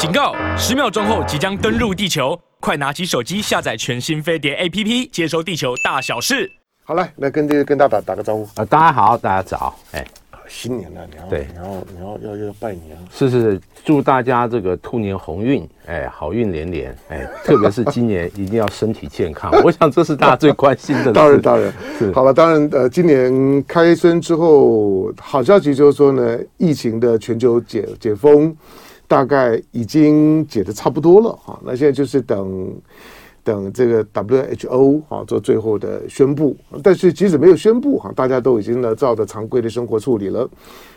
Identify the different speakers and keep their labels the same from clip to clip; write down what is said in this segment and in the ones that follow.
Speaker 1: 警告！十秒钟后即将登陆地球，快拿起手机下载全新飞碟 APP，接收地球大小事。
Speaker 2: 好来，来跟这跟大家打打个招呼
Speaker 3: 啊！大家好，大家早，哎。
Speaker 2: 新年了，你要
Speaker 3: 对，
Speaker 2: 你要你要要要拜年，
Speaker 3: 是是是，祝大家这个兔年鸿运，哎，好运连连，哎，特别是今年一定要身体健康，我想这是大家最关心的。
Speaker 2: 当然当然是好了，当然呃，今年开春之后，好消息就是说呢，疫情的全球解解封，大概已经解的差不多了啊，那现在就是等。等这个 WHO 啊做最后的宣布，但是即使没有宣布哈，大家都已经呢照着常规的生活处理了。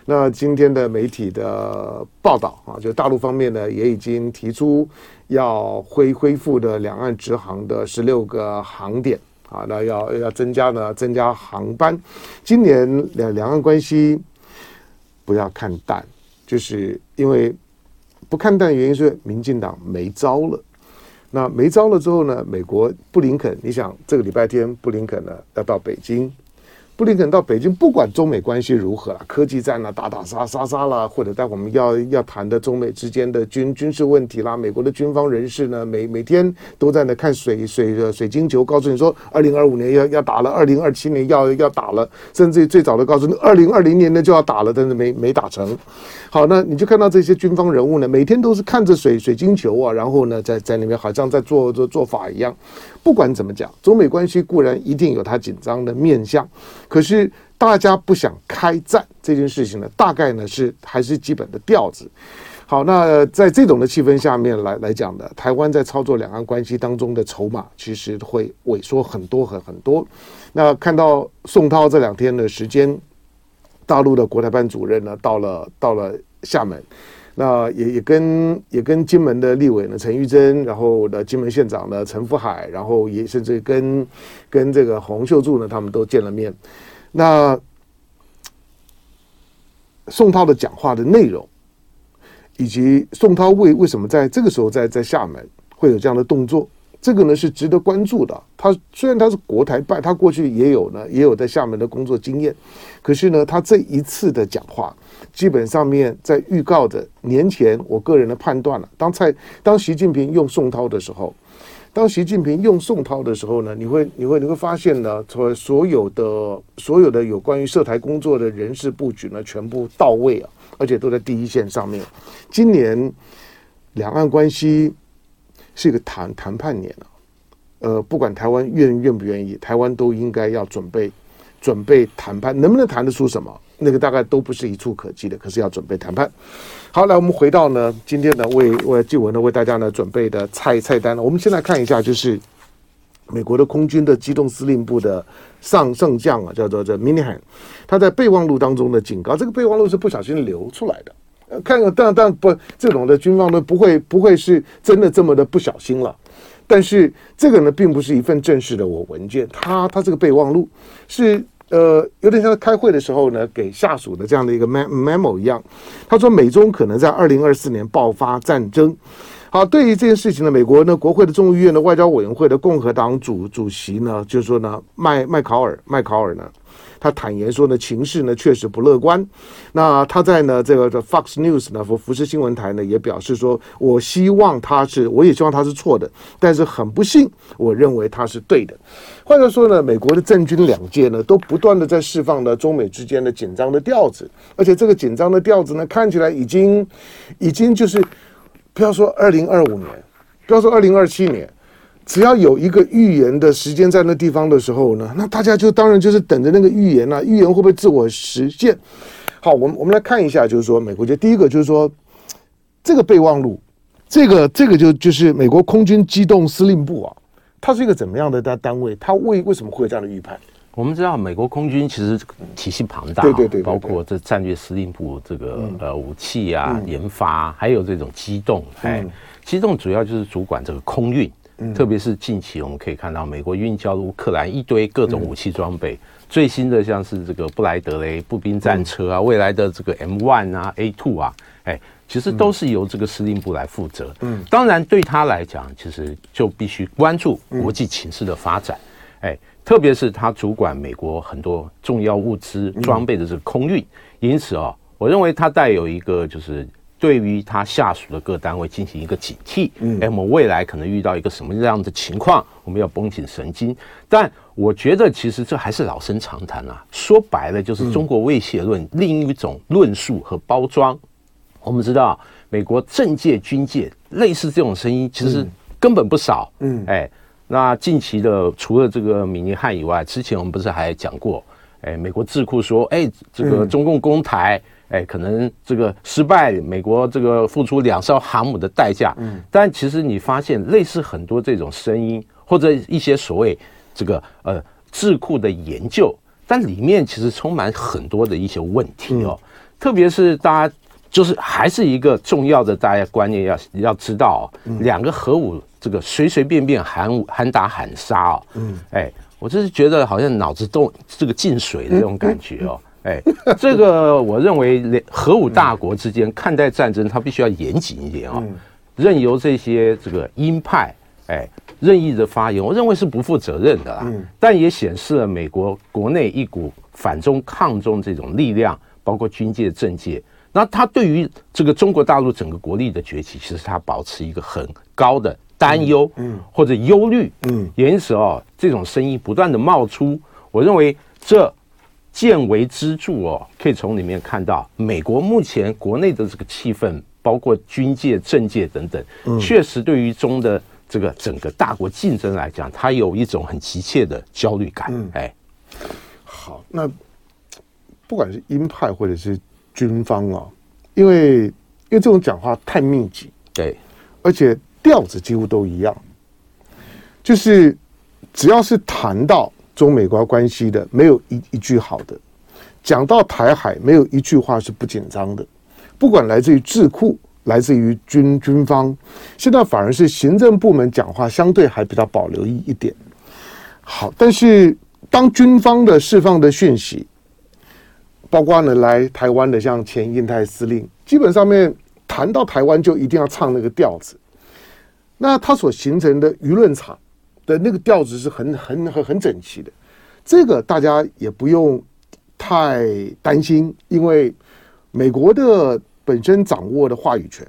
Speaker 2: 那今天的媒体的报道啊，就大陆方面呢也已经提出要恢恢复的两岸直航的十六个航点啊，那要要增加呢增加航班。今年两两岸关系不要看淡，就是因为不看淡的原因是民进党没招了。那没招了之后呢？美国布林肯，你想这个礼拜天布林肯呢要到北京。布林肯到北京，不管中美关系如何了，科技战啊，打打杀杀杀啦，或者待会我们要要谈的中美之间的军军事问题啦，美国的军方人士呢，每每天都在那看水水水晶球，告诉你说，二零二五年要要打了，二零二七年要要打了，甚至最早的告诉你，二零二零年呢就要打了，但是没没打成。好，那你就看到这些军方人物呢，每天都是看着水水晶球啊，然后呢，在在里面好像在做做做法一样。不管怎么讲，中美关系固然一定有它紧张的面向，可是大家不想开战这件事情呢，大概呢是还是基本的调子。好，那在这种的气氛下面来来讲呢，台湾在操作两岸关系当中的筹码，其实会萎缩很多很很多。那看到宋涛这两天的时间，大陆的国台办主任呢，到了到了厦门。那也也跟也跟金门的立委呢陈玉珍，然后的金门县长呢陈福海，然后也甚至跟跟这个洪秀柱呢，他们都见了面。那宋涛的讲话的内容，以及宋涛为为什么在这个时候在在厦门会有这样的动作，这个呢是值得关注的。他虽然他是国台办，他过去也有呢也有在厦门的工作经验，可是呢他这一次的讲话。基本上面在预告着年前，我个人的判断了。当蔡当习近平用宋涛的时候，当习近平用宋涛的时候呢，你会你会你会发现呢，所所有的所有的有关于涉台工作的人事布局呢，全部到位啊，而且都在第一线上面。今年两岸关系是一个谈谈判年啊，呃，不管台湾愿愿不愿意，台湾都应该要准备准备谈判，能不能谈得出什么？那个大概都不是一蹴可及的，可是要准备谈判。好，来我们回到呢，今天呢为为继文呢为大家呢准备的菜菜单呢，我们先来看一下，就是美国的空军的机动司令部的上上将啊，叫做这 Minihan，他在备忘录当中的警告，这个备忘录是不小心流出来的。看看，当然当然不，这种的军方呢不会不会是真的这么的不小心了，但是这个呢并不是一份正式的我文件，他他这个备忘录是。呃，有点像开会的时候呢，给下属的这样的一个 memo 一样。他说，美中可能在二零二四年爆发战争。好，对于这件事情呢，美国呢，国会的众议院的外交委员会的共和党主主席呢，就是说呢，麦麦考尔麦考尔呢。他坦言说呢，情势呢确实不乐观。那他在呢这个的 Fox News 呢，福福斯新闻台呢也表示说，我希望他是，我也希望他是错的，但是很不幸，我认为他是对的。换句话说呢，美国的政军两界呢都不断的在释放呢中美之间的紧张的调子，而且这个紧张的调子呢看起来已经已经就是不要说二零二五年，不要说二零二七年。只要有一个预言的时间在那地方的时候呢，那大家就当然就是等着那个预言了、啊。预言会不会自我实现？好，我们我们来看一下，就是说美国就第一个就是说这个备忘录，这个这个就就是美国空军机动司令部啊，它是一个怎么样的单单位？它为为什么会有这样的预判？
Speaker 3: 我们知道美国空军其实体系庞大，
Speaker 2: 对对对，
Speaker 3: 包括这战略司令部这个呃武器啊研发，还有这种机动，哎，机动主要就是主管这个空运。特别是近期我们可以看到，美国运交乌克兰一堆各种武器装备，最新的像是这个布莱德雷步兵战车啊，未来的这个 M one 啊，A two 啊，哎，其实都是由这个司令部来负责。嗯，当然对他来讲，其实就必须关注国际情势的发展。哎，特别是他主管美国很多重要物资装备的这个空运，因此啊，我认为他带有一个就是。对于他下属的各单位进行一个警惕。嗯，哎，我们未来可能遇到一个什么样的情况，我们要绷紧神经。但我觉得，其实这还是老生常谈啊。说白了，就是中国威胁论另一种论述和包装。我们知道，美国政界、军界类似这种声音，其实根本不少。嗯，哎，那近期的除了这个米尼汉以外，之前我们不是还讲过？哎，美国智库说，哎，这个中共攻台，哎，可能这个失败，美国这个付出两艘航母的代价。嗯，但其实你发现类似很多这种声音，或者一些所谓这个呃智库的研究，但里面其实充满很多的一些问题哦，特别是大家。就是还是一个重要的大家观念要要知道哦，两个核武这个随随便便喊喊打喊杀哦，嗯，哎，我就是觉得好像脑子都这个进水的这种感觉哦，哎，这个我认为核武大国之间看待战争，它必须要严谨一点哦，任由这些这个鹰派哎任意的发言，我认为是不负责任的啦，但也显示了美国国内一股反中抗中这种力量，包括军界政界。那他对于这个中国大陆整个国力的崛起，其实他保持一个很高的担忧，嗯，或者忧虑，嗯，也因此哦，这种声音不断的冒出，我认为这见微知著哦，可以从里面看到美国目前国内的这个气氛，包括军界、政界等等，确实对于中的这个整个大国竞争来讲，它有一种很急切的焦虑感。哎，
Speaker 2: 好，那不管是鹰派或者是。军方啊，因为因为这种讲话太密集，
Speaker 3: 对，
Speaker 2: 而且调子几乎都一样，就是只要是谈到中美国关系的，没有一一句好的；讲到台海，没有一句话是不紧张的。不管来自于智库，来自于军军方，现在反而是行政部门讲话相对还比较保留一一点。好，但是当军方的释放的讯息。包括呢，来台湾的像前印太司令，基本上面谈到台湾就一定要唱那个调子。那他所形成的舆论场的那个调子是很很很很整齐的，这个大家也不用太担心，因为美国的本身掌握的话语权，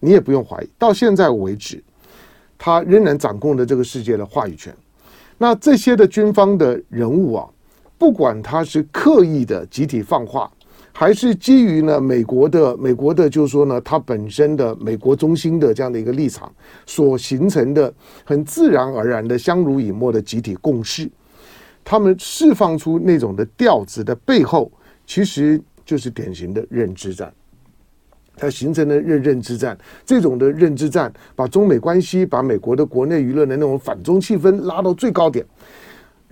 Speaker 2: 你也不用怀疑。到现在为止，他仍然掌控着这个世界的话语权。那这些的军方的人物啊。不管他是刻意的集体放话，还是基于呢美国的美国的，就是说呢，它本身的美国中心的这样的一个立场所形成的很自然而然的相濡以沫的集体共识，他们释放出那种的调子的背后，其实就是典型的认知战。它形成了认认知战，这种的认知战，把中美关系，把美国的国内舆论的那种反中气氛拉到最高点。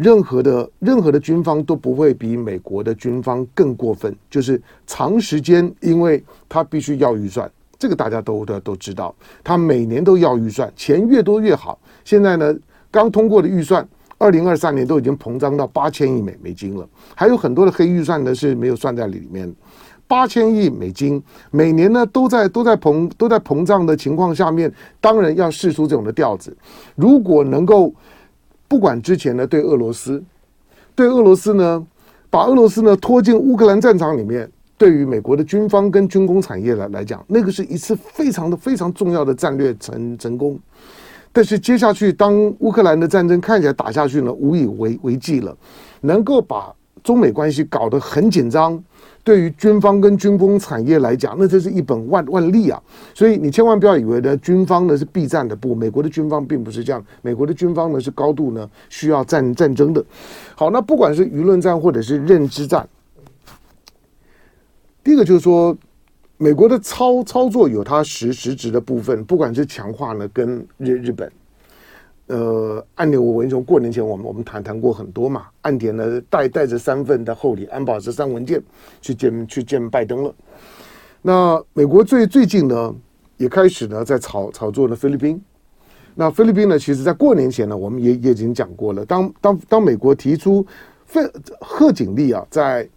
Speaker 2: 任何的任何的军方都不会比美国的军方更过分，就是长时间，因为他必须要预算，这个大家都都都知道，他每年都要预算，钱越多越好。现在呢，刚通过的预算，二零二三年都已经膨胀到八千亿美美金了，还有很多的黑预算呢是没有算在里面。八千亿美金每年呢都在都在膨都在膨胀的情况下面，当然要试出这种的调子，如果能够。不管之前呢，对俄罗斯，对俄罗斯呢，把俄罗斯呢拖进乌克兰战场里面，对于美国的军方跟军工产业来来讲，那个是一次非常的非常重要的战略成成功。但是接下去，当乌克兰的战争看起来打下去呢，无以为为继了，能够把中美关系搞得很紧张。对于军方跟军工产业来讲，那这是一本万万利啊！所以你千万不要以为呢，军方呢是避战的，不，美国的军方并不是这样，美国的军方呢是高度呢需要战战争的。好，那不管是舆论战或者是认知战，第一个就是说，美国的操操作有它实实质的部分，不管是强化呢跟日日本。呃，岸田，我文雄过年前我们我们谈谈过很多嘛。岸田呢带带着三份的厚礼安保这三文件去见去见拜登了。那美国最最近呢也开始呢在炒炒作呢菲律宾。那菲律宾呢，其实在过年前呢，我们也也已经讲过了。当当当美国提出费贺锦丽啊在。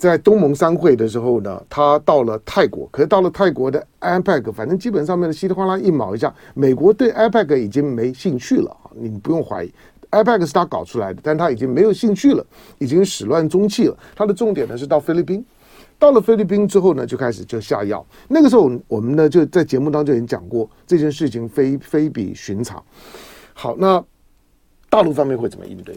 Speaker 2: 在东盟三会的时候呢，他到了泰国，可是到了泰国的 APEC，反正基本上面的稀里哗啦一毛一下，美国对 APEC 已经没兴趣了啊，你不用怀疑，APEC 是他搞出来的，但他已经没有兴趣了，已经始乱终弃了。他的重点呢是到菲律宾，到了菲律宾之后呢，就开始就下药。那个时候我们呢就在节目当中已经讲过这件事情非非比寻常。好，那大陆方面会怎么应对？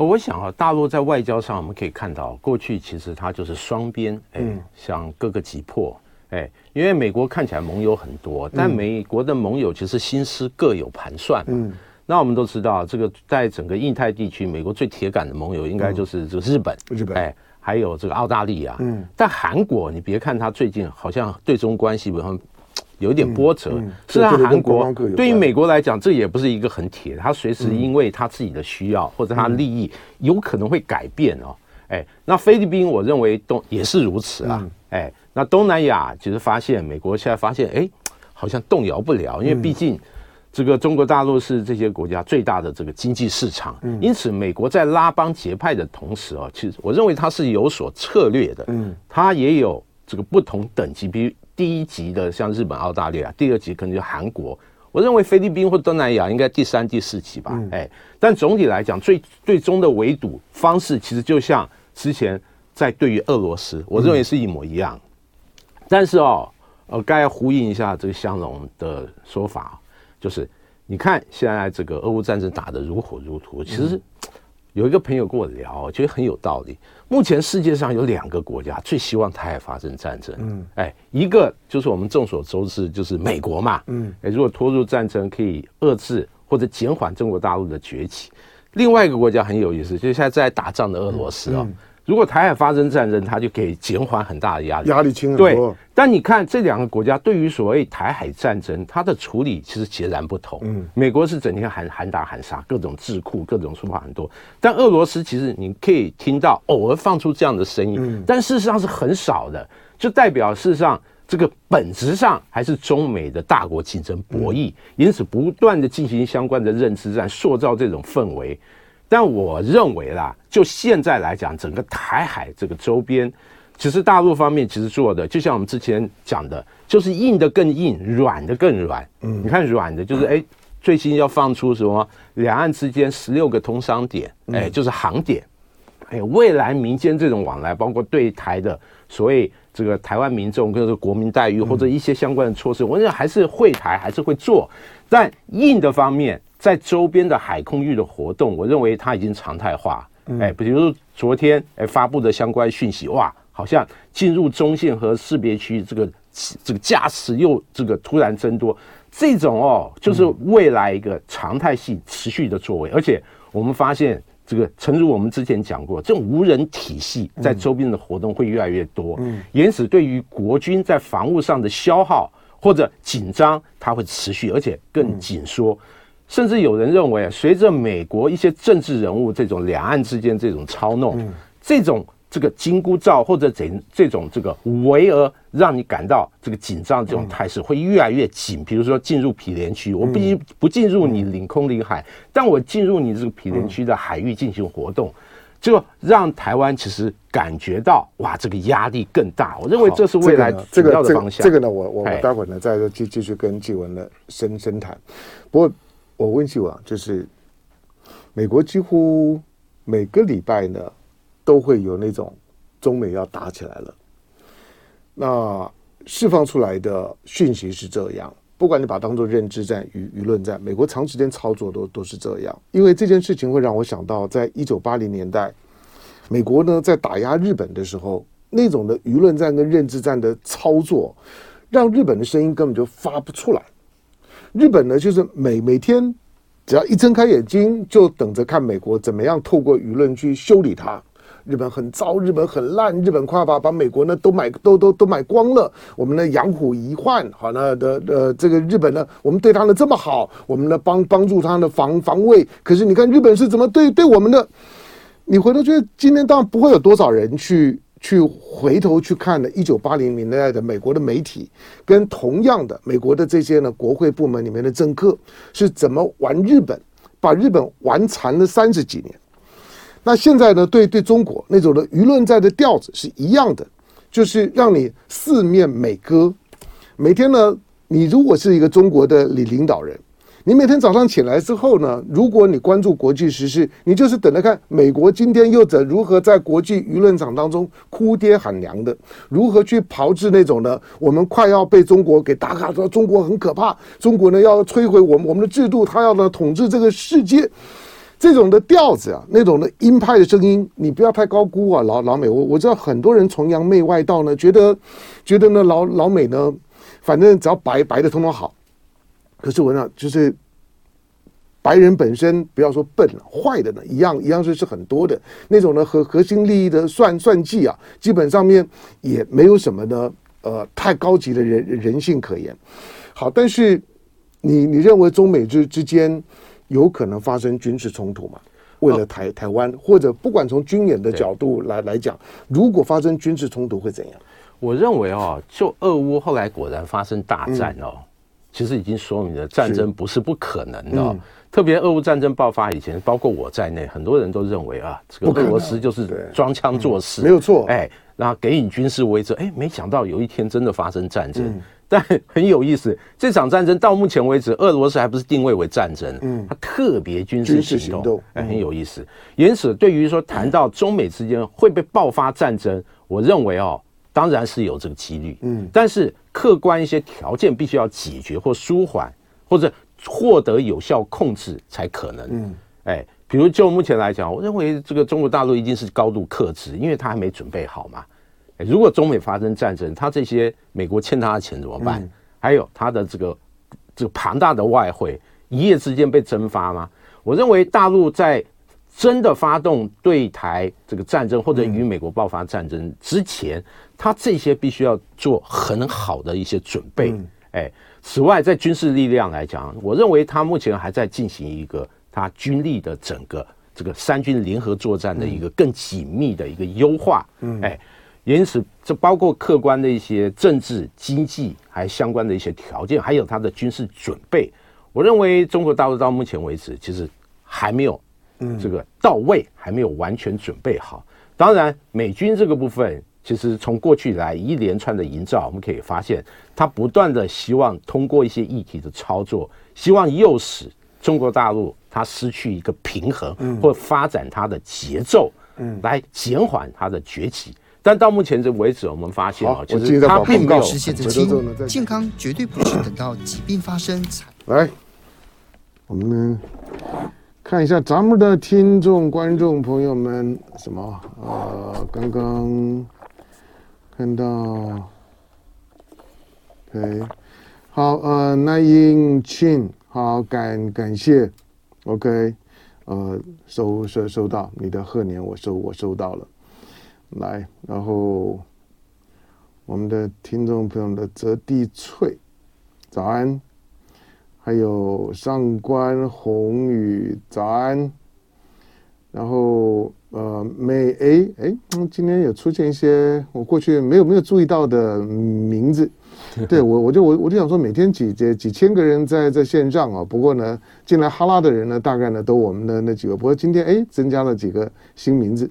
Speaker 3: 哦，我想啊，大陆在外交上我们可以看到，过去其实它就是双边，哎，像各个击破，哎，因为美国看起来盟友很多，但美国的盟友其实心思各有盘算，嗯。那我们都知道，这个在整个印太地区，美国最铁杆的盟友应该就是这个日本，
Speaker 2: 日本，
Speaker 3: 哎，还有这个澳大利亚。嗯，但韩国，你别看它最近好像对中关系好像有一点波折，是啊，韩国对于美国来讲，这也不是一个很铁，他随时因为他自己的需要或者它利益，有可能会改变哦。哎，那菲律宾，我认为都也是如此啊。哎，那东南亚其实发现，美国现在发现，哎，好像动摇不了，因为毕竟。这个中国大陆是这些国家最大的这个经济市场，因此美国在拉帮结派的同时啊，其实我认为它是有所策略的，嗯，它也有这个不同等级，比如第一级的像日本、澳大利亚，第二级可能就韩国，我认为菲律宾或东南亚应该第三、第四级吧，哎，但总体来讲，最最终的围堵方式其实就像之前在对于俄罗斯，我认为是一模一样，但是哦，呃，该呼应一下这个香龙的说法。就是，你看现在这个俄乌战争打得如火如荼，其实有一个朋友跟我聊，我觉得很有道理。目前世界上有两个国家最希望台海发生战争，嗯，哎，一个就是我们众所周知，就是美国嘛，嗯，哎，如果拖入战争可以遏制或者减缓中国大陆的崛起。另外一个国家很有意思，就是现在在打仗的俄罗斯啊。如果台海发生战争，它就可以减缓很大的压力，
Speaker 2: 压力轻很多。对，
Speaker 3: 但你看这两个国家对于所谓台海战争，它的处理其实截然不同。嗯，美国是整天喊喊打喊杀，各种智库，各种说法很多。但俄罗斯其实你可以听到偶尔放出这样的声音，嗯，但事实上是很少的，就代表事实上这个本质上还是中美的大国竞争博弈，因此不断的进行相关的认知战，塑造这种氛围。但我认为啦，就现在来讲，整个台海这个周边，其实大陆方面其实做的，就像我们之前讲的，就是硬的更硬，软的更软。嗯，你看软的，就是哎，最新要放出什么两岸之间十六个通商点，哎，就是航点，哎，未来民间这种往来，包括对台的所谓这个台湾民众跟这国民待遇或者一些相关的措施，我认为还是会台，还是会做，但硬的方面。在周边的海空域的活动，我认为它已经常态化。哎，比如说昨天哎发布的相关讯息，哇，好像进入中线和识别区这个这个架次又这个突然增多，这种哦，就是未来一个常态性持续的作为。而且我们发现，这个诚如我们之前讲过，这种无人体系在周边的活动会越来越多，嗯，因此对于国军在防务上的消耗或者紧张，它会持续，而且更紧缩。甚至有人认为，随着美国一些政治人物这种两岸之间这种操弄，这种这个金箍罩或者怎这种这个围而让你感到这个紧张这种态势会越来越紧。比如说进入毗连区，我不不进入你领空领海，但我进入你这个毗连区的海域进行活动，就让台湾其实感觉到哇，这个压力更大。我认为这是未来主要的方向。
Speaker 2: 这个呢，我我我待会儿呢再继继续跟继文呢深深谈。不过。我问继文，就是美国几乎每个礼拜呢，都会有那种中美要打起来了。那释放出来的讯息是这样，不管你把它当做认知战、舆舆论战，美国长时间操作都都是这样。因为这件事情会让我想到，在一九八零年代，美国呢在打压日本的时候，那种的舆论战跟认知战的操作，让日本的声音根本就发不出来。日本呢，就是每每天只要一睁开眼睛，就等着看美国怎么样透过舆论去修理它。日本很糟，日本很烂，日本快把把美国呢都买都都都买光了。我们呢养虎遗患，好呢的呃这个日本呢，我们对他呢这么好，我们呢帮帮助他的防防卫。可是你看日本是怎么对对我们的？你回头觉得今天当然不会有多少人去。去回头去看了，一九八零年代的美国的媒体，跟同样的美国的这些呢国会部门里面的政客是怎么玩日本，把日本玩残了三十几年。那现在呢，对对中国那种的舆论战的调子是一样的，就是让你四面美歌。每天呢，你如果是一个中国的领领导人，你每天早上起来之后呢，如果你关注国际时事，你就是等着看美国今天又怎如何在国际舆论场当中哭爹喊娘的，如何去炮制那种呢？我们快要被中国给打卡，说中国很可怕，中国呢要摧毁我们我们的制度，他要呢统治这个世界，这种的调子啊，那种的鹰派的声音，你不要太高估啊，老老美，我我知道很多人崇洋媚外到呢，觉得觉得呢老老美呢，反正只要白白的通通好。可是我呢，就是白人本身不要说笨了，坏的呢一样一样是是很多的那种呢核核心利益的算算计啊，基本上面也没有什么呢呃太高级的人人性可言。好，但是你你认为中美之之间有可能发生军事冲突吗？为了台台湾，或者不管从军演的角度来来讲，如果发生军事冲突会怎样？
Speaker 3: 我认为哦，就俄乌后来果然发生大战哦。其实已经说明了战争不是不可能的，嗯、特别俄乌战争爆发以前，包括我在内，很多人都认为啊，这个俄罗斯就是装腔作势，
Speaker 2: 没有错。
Speaker 3: 哎，然后给予军事威慑，哎，没想到有一天真的发生战争。嗯、但很有意思，这场战争到目前为止，俄罗斯还不是定位为战争，嗯，它特别军事行动，行动。哎，很有意思。因此，对于说谈到中美之间会被爆发战争，我认为哦。当然是有这个几率，嗯，但是客观一些条件必须要解决或舒缓，或者获得有效控制才可能，嗯，哎，比如就目前来讲，我认为这个中国大陆一定是高度克制，因为他还没准备好嘛。哎，如果中美发生战争，他这些美国欠他的钱怎么办？嗯，还有他的这个这个庞大的外汇，一夜之间被蒸发吗？我认为大陆在。真的发动对台这个战争，或者与美国爆发战争之前，他这些必须要做很好的一些准备。哎，此外，在军事力量来讲，我认为他目前还在进行一个他军力的整个这个三军联合作战的一个更紧密的一个优化。哎，因此这包括客观的一些政治、经济还相关的一些条件，还有他的军事准备。我认为中国大陆到目前为止其实还没有。嗯，这个到位还没有完全准备好。当然，美军这个部分，其实从过去以来一连串的营造，我们可以发现，他不断的希望通过一些议题的操作，希望诱使中国大陆它失去一个平衡，或发展它的节奏，嗯，来减缓它的崛起。但到目前这为止，我们发现啊，其实它并没有实现的
Speaker 4: 轻。健康绝对不是等到疾病发生才
Speaker 2: 来。我们呢？看一下咱们的听众、观众朋友们，什么？呃，刚刚看到，OK，好，呃，那英庆，好，感感谢，OK，呃，收收收到你的贺年，我收我收到了，来，然后我们的听众朋友的泽地翠，早安。还有上官宏宇，早安。然后呃，美哎哎，今天有出现一些我过去没有没有注意到的名字。对我我就我我就想说，每天几几几千个人在在线上啊。不过呢，进来哈拉的人呢，大概呢都我们的那几个。不过今天哎，增加了几个新名字。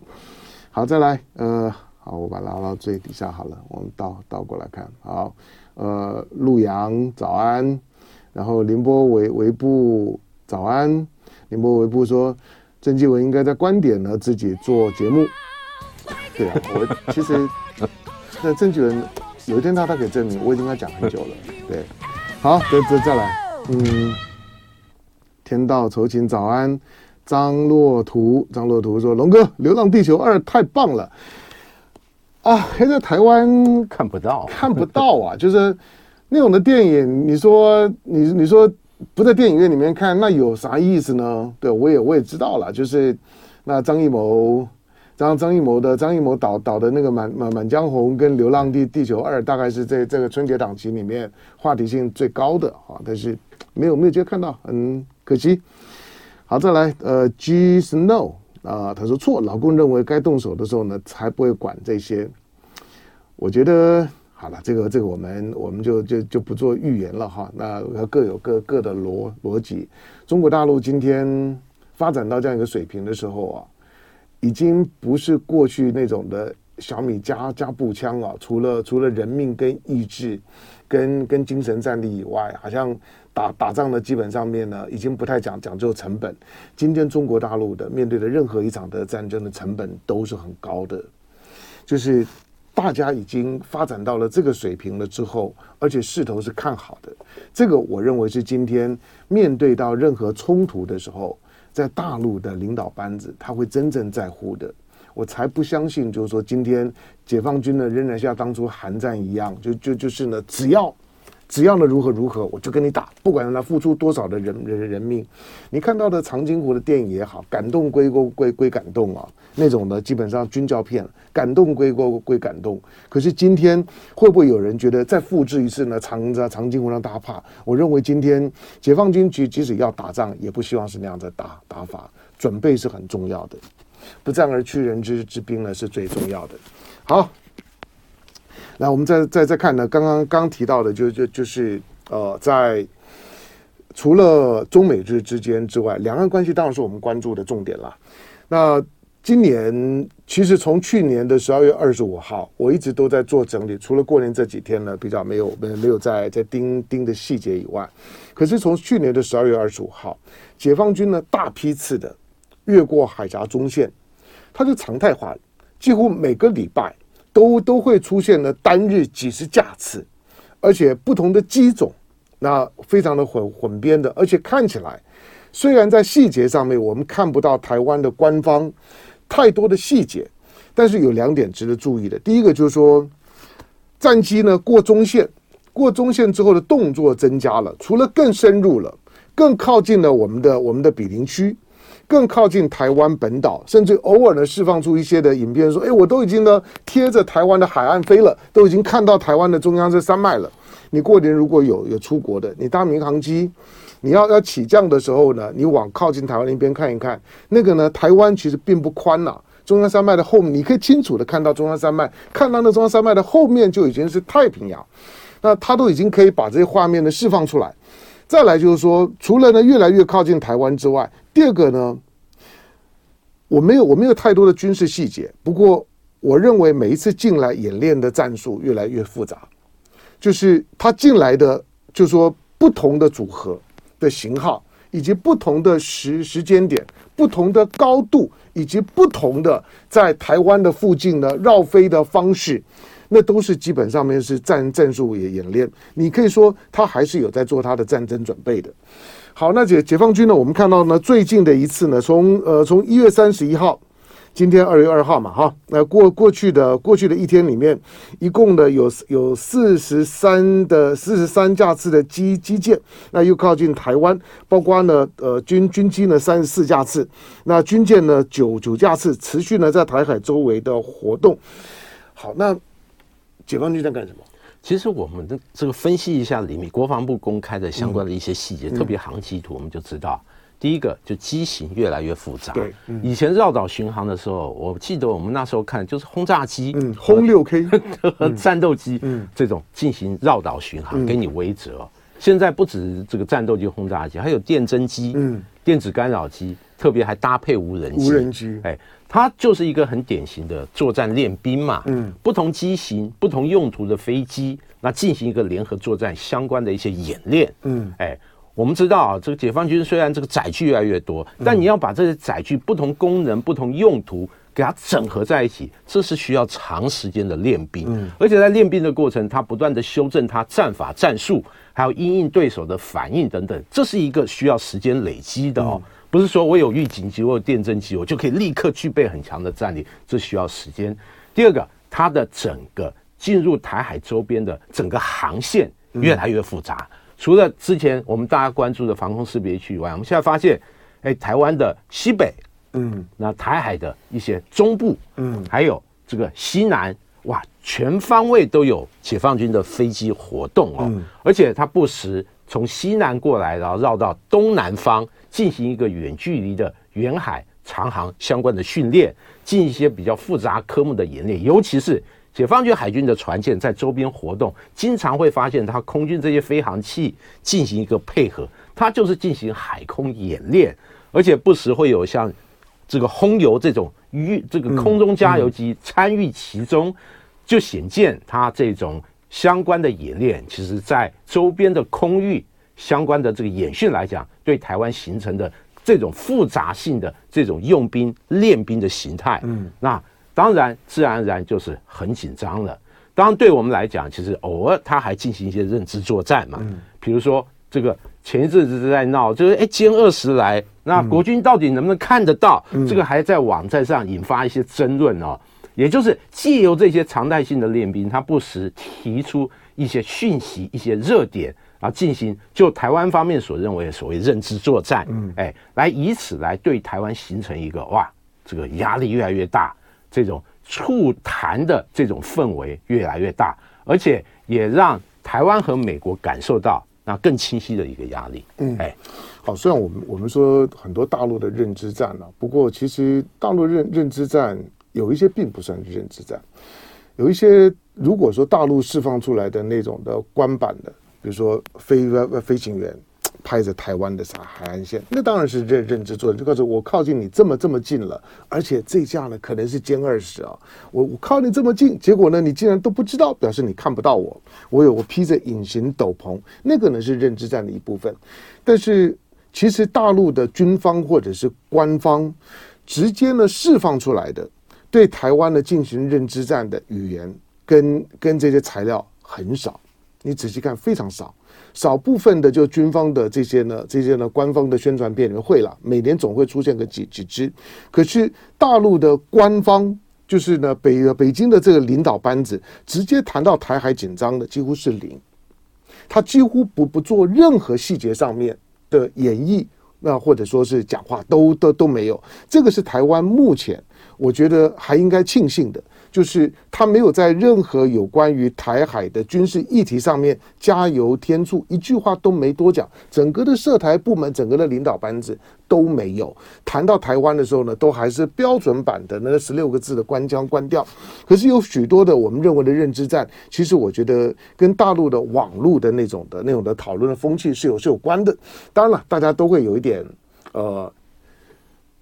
Speaker 2: 好，再来呃，好，我把它拉到最底下好了。我们倒倒过来看，好，呃，陆阳，早安。然后宁波维维布早安，宁波维布说，郑继文应该在观点呢自己做节目。对啊，我其实那郑继文有一天他他可以证明，我已经跟他讲很久了。对，好，再再再来，嗯，天道酬勤早安，张洛图张洛图说，龙哥《流浪地球二》太棒了啊，还在台湾
Speaker 3: 看不到，
Speaker 2: 看不到啊，就是。那种的电影，你说你你说不在电影院里面看，那有啥意思呢？对，我也我也知道了，就是那张艺谋张张艺谋的张艺谋导导的那个满《满满江红》跟《流浪地地球二》，大概是在这个春节档期里面话题性最高的啊，但是没有没有机会看到，很可惜。好，再来，呃，G Snow 啊，他说错，老公认为该动手的时候呢，才不会管这些。我觉得。好了，这个这个我们我们就就就不做预言了哈。那各有各各的逻逻辑。中国大陆今天发展到这样一个水平的时候啊，已经不是过去那种的小米加加步枪啊，除了除了人命跟意志跟跟精神战力以外，好像打打仗呢，基本上面呢，已经不太讲讲究成本。今天中国大陆的面对的任何一场的战争的成本都是很高的，就是大家已经发展到了这个水平了之后，而且势头是看好的。这个我认为是今天面对到任何冲突的时候，在大陆的领导班子他会真正在乎的。我才不相信，就是说今天解放军呢，仍然像当初韩战一样，就就就是呢，只要只要呢如何如何，我就跟你打，不管他付出多少的人人人命。你看到的长津湖的电影也好，感动归归归感动啊，那种呢基本上军教片，感动归归归感动。可是今天会不会有人觉得再复制一次呢？长着长津湖让大家怕？我认为今天解放军即即使要打仗，也不希望是那样的打打法，准备是很重要的。不战而屈人之之兵呢，是最重要的。好，那我们再再再看呢，刚刚刚提到的就，就就是呃，在除了中美之之间之外，两岸关系当然是我们关注的重点了。那今年其实从去年的十二月二十五号，我一直都在做整理，除了过年这几天呢比较没有没没有在在盯盯的细节以外，可是从去年的十二月二十五号，解放军呢大批次的越过海峡中线。它就常态化，几乎每个礼拜都都会出现了单日几十架次，而且不同的机种，那非常的混混编的，而且看起来虽然在细节上面我们看不到台湾的官方太多的细节，但是有两点值得注意的。第一个就是说，战机呢过中线，过中线之后的动作增加了，除了更深入了，更靠近了我们的我们的比邻区。更靠近台湾本岛，甚至偶尔呢释放出一些的影片，说：“哎，我都已经呢贴着台湾的海岸飞了，都已经看到台湾的中央这山脉了。”你过年如果有有出国的，你搭民航机，你要要起降的时候呢，你往靠近台湾那边看一看，那个呢台湾其实并不宽呐，中央山脉的后面你可以清楚的看到中央山脉，看到那中央山脉的后面就已经是太平洋，那它都已经可以把这些画面呢释放出来。再来就是说，除了呢越来越靠近台湾之外，第二个呢，我没有我没有太多的军事细节。不过，我认为每一次进来演练的战术越来越复杂，就是他进来的，就说不同的组合的型号，以及不同的时时间点、不同的高度，以及不同的在台湾的附近呢绕飞的方式，那都是基本上面是战战术演演练。你可以说他还是有在做他的战争准备的。好，那解解放军呢？我们看到呢，最近的一次呢，从呃从一月三十一号，今天二月二号嘛，哈，那过过去的过去的一天里面，一共呢有有四十三的四十三架次的机机舰，那又靠近台湾，包括呢呃军军机呢三十四架次，那军舰呢九九架次，持续呢在台海周围的活动。好，那解放军在干什么？
Speaker 3: 其实我们的这个分析一下里面国防部公开的相关的一些细节，嗯、特别航机图，我们就知道，嗯、第一个就机型越来越复杂。对，嗯、以前绕岛巡航的时候，我记得我们那时候看就是轰炸机，嗯，轰六 K 和战斗机，嗯，这种进行绕岛巡航，给你围毙。嗯、现在不止这个战斗机、轰炸机，还有电侦机，嗯，电子干扰机，特别还搭配无人机。无人机，哎。它就是一个很典型的作战练兵嘛，嗯，不同机型、不同用途的飞机，那进行一个联合作战相关的一些演练，嗯，哎，我们知道啊，这个解放军虽然这个载具越来越多，但你要把这些载具不同功能、不同用途给它整合在一起，这是需要长时间的练兵，嗯，而且在练兵的过程，它不断的修正它战法战术，还有因应对手的反应等等，这是一个需要时间累积的哦。不是说我有预警机，我有电侦机，我就可以立刻具备很强的战力，这需要时间。第二个，它的整个进入台海周边的整个航线越来越复杂。嗯、除了之前我们大家关注的防空识别区以外，我们现在发现，哎，台湾的西北，嗯，那台海的一些中部，嗯，还有这个西南，哇，全方位都有解放军的飞机活动哦，嗯、而且它不时从西南过来，然后绕到东南方。进行一个远距离的远海长航相关的训练，进一些比较复杂科目的演练，尤其是解放军海军的船舰在周边活动，经常会发现它空军这些飞行器进行一个配合，它就是进行海空演练，而且不时会有像这个轰油这种与这个空中加油机参与其中，就显见它这种相关的演练，其实在周边的空域相关的这个演训来讲，对台湾形成的这种复杂性的这种用兵练兵的形态，嗯，那当然自然而然就是很紧张了。当然，对我们来讲，其实偶尔他还进行一些认知作战嘛，嗯，比如说这个前一阵子在闹，就是哎歼二十来，那国军到底能不能看得到？嗯，这个还在网站上引发一些争论哦。也就是借由这些常态性的练兵，他不时提出一些讯息、一些热点，然后进行就台湾方面所认为的所谓认知作战，嗯，哎，来以此来对台湾形成一个哇，这个压力越来越大，这种促谈的这种氛围越来越大，而且也让台湾和美国感受到那更清晰的一个压力，嗯，哎，
Speaker 2: 好，虽然我们我们说很多大陆的认知战了，不过其实大陆认认知战。有一些并不算是认知战，有一些如果说大陆释放出来的那种的官版的，比如说飞飞行员拍着台湾的啥海岸线，那当然是认认知作战，就告诉我靠近你这么这么近了，而且这架呢可能是歼二十啊，我我靠你这么近，结果呢你竟然都不知道，表示你看不到我，我有我披着隐形斗篷，那个呢是认知战的一部分，但是其实大陆的军方或者是官方直接呢释放出来的。对台湾的进行认知战的语言跟跟这些材料很少，你仔细看非常少，少部分的就军方的这些呢，这些呢官方的宣传片里面会了，每年总会出现个几几支，可是大陆的官方就是呢北北京的这个领导班子直接谈到台海紧张的几乎是零，他几乎不不做任何细节上面的演绎，那或者说是讲话都都都没有，这个是台湾目前。我觉得还应该庆幸的，就是他没有在任何有关于台海的军事议题上面加油添醋，一句话都没多讲。整个的涉台部门，整个的领导班子都没有谈到台湾的时候呢，都还是标准版的那十六个字的官腔官调。可是有许多的我们认为的认知战，其实我觉得跟大陆的网络的那种的那种的讨论的风气是有是有关的。当然了，大家都会有一点呃。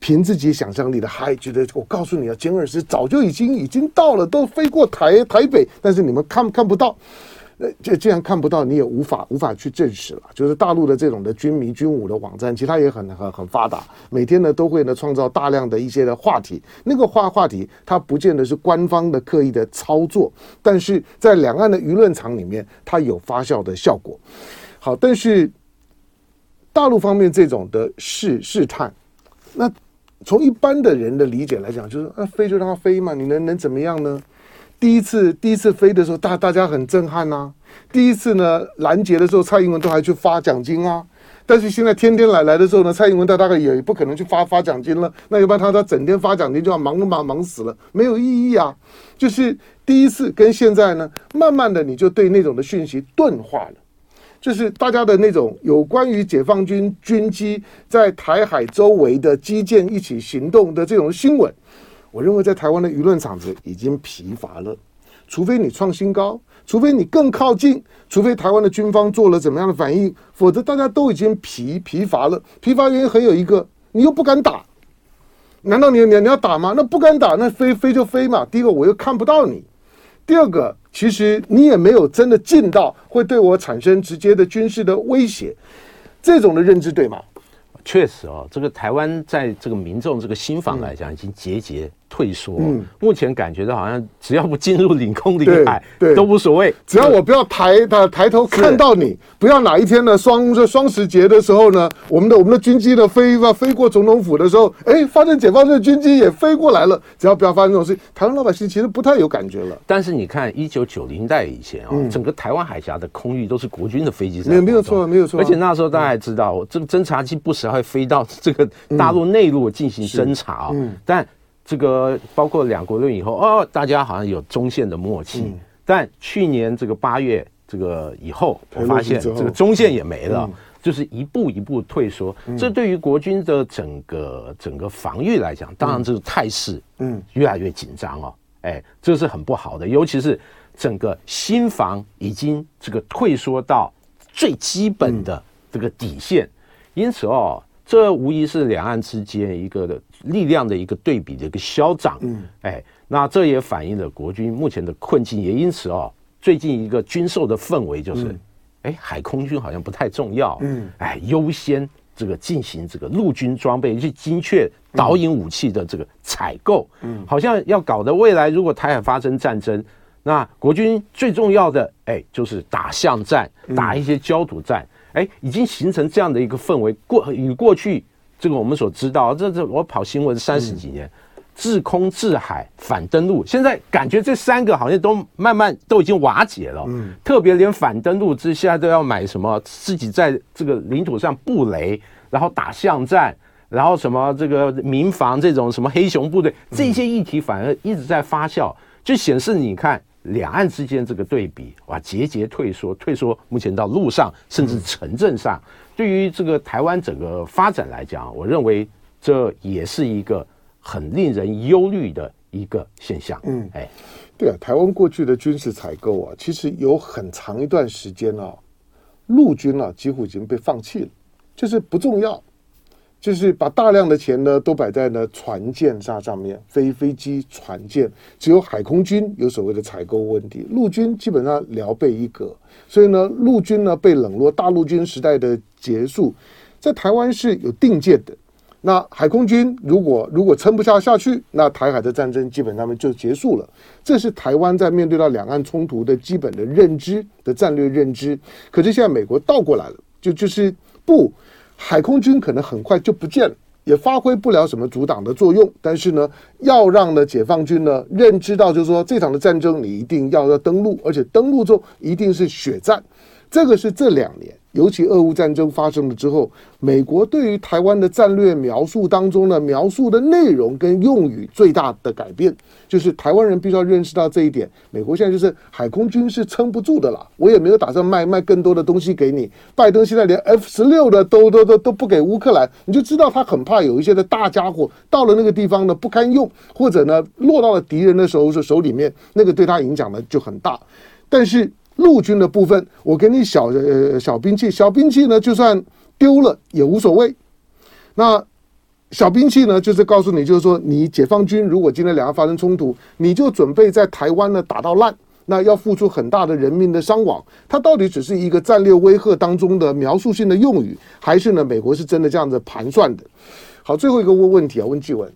Speaker 2: 凭自己想象力的，还觉得我告诉你啊，歼二十早就已经已经到了，都飞过台台北，但是你们看看不到，呃，这既然看不到，你也无法无法去证实了。就是大陆的这种的军迷军武的网站，其他也很很很发达，每天呢都会呢创造大量的一些的话题。那个话话题，它不见得是官方的刻意的操作，但是在两岸的舆论场里面，它有发酵的效果。好，但是大陆方面这种的试试探，那。从一般的人的理解来讲，就是啊，飞就让它飞嘛，你能能怎么样呢？第一次第一次飞的时候，大大家很震撼呐、第一次呢，拦截的时候，蔡英文都还去发奖金啊。但是现在天天来来的时候呢，蔡英文他大概也不可能去发发奖金了。那一般他他整天发奖金就要忙忙忙死了，没有意义啊。就是第一次跟现在呢，慢慢的你就对那种的讯息钝化了。就是大家的那种有关于解放军军机在台海周围的机舰一起行动的这种新闻，我认为在台湾的舆论场子已经疲乏了。除非你创新高，除非你更靠近，除非台湾的军方做了怎么样的反应，否则大家都已经疲疲乏了。疲乏原因很有一个，你又不敢打，难道你你你要打吗？那不敢打，那飞飞就飞嘛。第一个我又看不到你，第二个。其实你也没有真的近到会对我产生直接的军事的威胁，这种的认知对吗？
Speaker 3: 确实哦，这个台湾在这个民众这个心房来讲，已经结节退缩。嗯，目前感觉到好像只要不进入领空领海，对，都无所谓。
Speaker 2: 只要我不要抬抬抬头看到你，不要哪一天呢双这双十节的时候呢，我们的我们的军机呢飞吧飞过总统府的时候，哎，发现解放军的军机也飞过来了。只要不要发生这种事，台湾老百姓其实不太有感觉了。
Speaker 3: 但是你看一九九零代以前啊、哦嗯，整个台湾海峡的空域都是国军的飞机在。
Speaker 2: 没没有错，没有错。
Speaker 3: 而且那时候大家也知道，嗯、这个侦察机不时会飞到这个大陆内陆进行侦察、嗯嗯、但这个包括两国论以后哦，大家好像有中线的默契。嗯、但去年这个八月这个以后，我发现这个中线也没了，嗯、就是一步一步退缩。嗯、这对于国军的整个整个防御来讲，当然这个态势嗯越来越紧张哦。哎，这是很不好的，尤其是整个新防已经这个退缩到最基本的这个底线，嗯、因此哦。这无疑是两岸之间一个的力量的一个对比的一个消长，嗯，哎，那这也反映了国军目前的困境，也因此哦，最近一个军售的氛围就是，哎、嗯，海空军好像不太重要，嗯，哎，优先这个进行这个陆军装备去精确导引武器的这个采购，嗯，好像要搞得未来如果台海发生战争，那国军最重要的哎就是打巷战，打一些焦土战，哎，已经形成这样的一个氛围，过与过去这个我们所知道，这这我跑新闻三十几年。嗯制空、制海、反登陆，现在感觉这三个好像都慢慢都已经瓦解了。嗯，特别连反登陆之下都要买什么，自己在这个领土上布雷，然后打巷战，然后什么这个民防这种什么黑熊部队，这些议题反而一直在发酵，就显示你看两岸之间这个对比，哇，节节退缩，退缩。目前到路上甚至城镇上，对于这个台湾整个发展来讲，我认为这也是一个。很令人忧虑的一个现象。嗯，哎，
Speaker 2: 对啊，台湾过去的军事采购啊，其实有很长一段时间啊，陆军啊几乎已经被放弃了，就是不重要，就是把大量的钱呢都摆在呢船舰上上面，飞飞机、船舰，只有海空军有所谓的采购问题，陆军基本上聊备一格，所以呢，陆军呢被冷落，大陆军时代的结束，在台湾是有定见的。那海空军如果如果撑不下下去，那台海的战争基本上面就结束了。这是台湾在面对到两岸冲突的基本的认知的战略认知。可是现在美国倒过来了，就就是不，海空军可能很快就不见了，也发挥不了什么阻挡的作用。但是呢，要让呢解放军呢认知到，就是说这场的战争你一定要要登陆，而且登陆之后一定是血战。这个是这两年。尤其俄乌战争发生了之后，美国对于台湾的战略描述当中呢，描述的内容跟用语最大的改变，就是台湾人必须要认识到这一点。美国现在就是海空军是撑不住的了，我也没有打算卖卖更多的东西给你。拜登现在连 F 十六的都都都都不给乌克兰，你就知道他很怕有一些的大家伙到了那个地方呢不堪用，或者呢落到了敌人的手手手里面，那个对他影响呢就很大。但是。陆军的部分，我给你小呃小兵器，小兵器呢，就算丢了也无所谓。那小兵器呢，就是告诉你，就是说，你解放军如果今天两岸发生冲突，你就准备在台湾呢打到烂，那要付出很大的人民的伤亡。它到底只是一个战略威吓当中的描述性的用语，还是呢，美国是真的这样子盘算的？好，最后一个问问题啊，问纪文，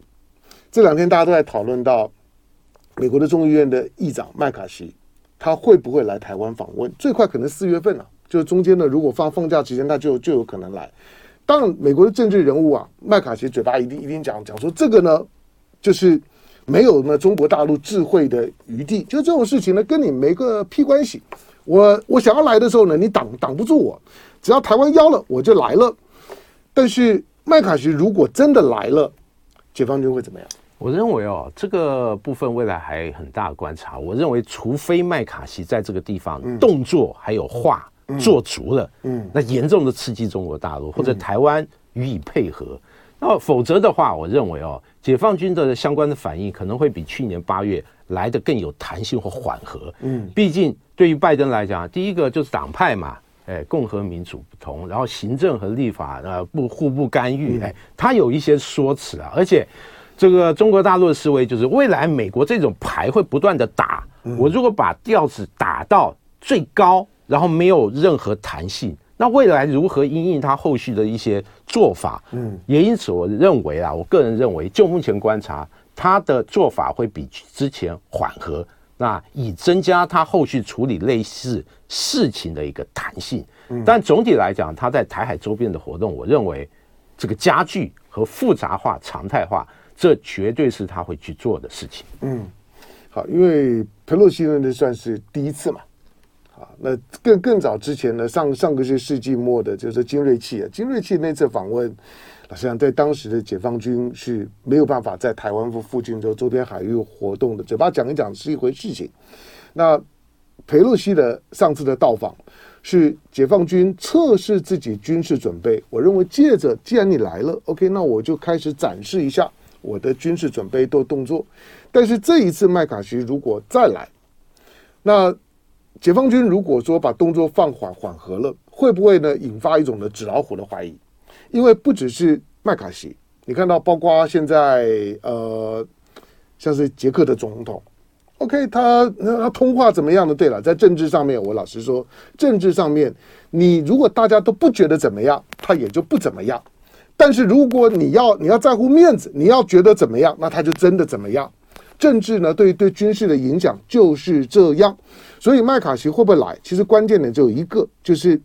Speaker 2: 这两天大家都在讨论到美国的众议院的议长麦卡锡。他会不会来台湾访问？最快可能四月份了，就是中间呢，如果放放假期间，他就就有可能来。当然，美国的政治人物啊，麦卡锡嘴巴一定一定讲讲说这个呢，就是没有呢中国大陆智慧的余地，就这种事情呢，跟你没个屁关系。我我想要来的时候呢，你挡挡不住我，只要台湾邀了，我就来了。但是麦卡锡如果真的来了，解放军会怎么样？
Speaker 3: 我认为哦，这个部分未来还很大的观察。我认为，除非麦卡锡在这个地方动作还有话做足了，嗯，那严重的刺激中国大陆或者台湾予以配合，那否则的话，我认为哦，解放军的相关的反应可能会比去年八月来的更有弹性或缓和。嗯，毕竟对于拜登来讲，第一个就是党派嘛，哎，共和民主不同，然后行政和立法呃不互不干预，哎，他有一些说辞啊，而且。这个中国大陆的思维就是，未来美国这种牌会不断的打。我如果把调子打到最高，然后没有任何弹性，那未来如何因应他后续的一些做法？嗯，也因此我认为啊，我个人认为，就目前观察，他的做法会比之前缓和，那以增加他后续处理类似事情的一个弹性。但总体来讲，他在台海周边的活动，我认为这个加剧和复杂化、常态化。这绝对是他会去做的事情。
Speaker 2: 嗯，好，因为佩洛西呢，算是第一次嘛。啊，那更更早之前呢，上上个世纪末的，就是金瑞气啊，金瑞气那次访问，实际上在当时的解放军是没有办法在台湾附附近的周边海域活动的。嘴巴讲一讲是一回事情。那裴洛西的上次的到访，是解放军测试自己军事准备。我认为借着，既然你来了，OK，那我就开始展示一下。我的军事准备都动作，但是这一次麦卡锡如果再来，那解放军如果说把动作放缓缓和了，会不会呢引发一种的纸老虎的怀疑？因为不只是麦卡锡，你看到包括现在呃像是捷克的总统 OK，他那他通话怎么样呢？对了，在政治上面，我老实说，政治上面，你如果大家都不觉得怎么样，他也就不怎么样。但是如果你要你要在乎面子，你要觉得怎么样，那他就真的怎么样。政治呢，对对军事的影响就是这样。所以麦卡锡会不会来？其实关键点只有一个，就是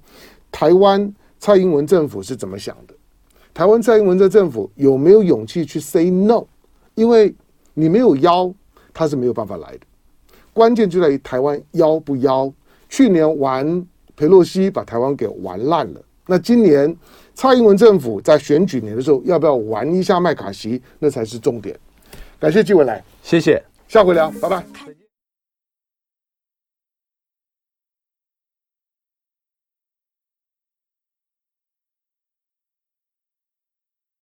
Speaker 2: 台湾蔡英文政府是怎么想的。台湾蔡英文这政府有没有勇气去 say no？因为你没有邀，他是没有办法来的。关键就在于台湾邀不邀。去年玩裴洛西，把台湾给玩烂了。那今年蔡英文政府在选举年的时候，要不要玩一下麦卡锡？那才是重点。感谢纪文来，
Speaker 3: 谢谢，
Speaker 2: 下回聊，拜拜。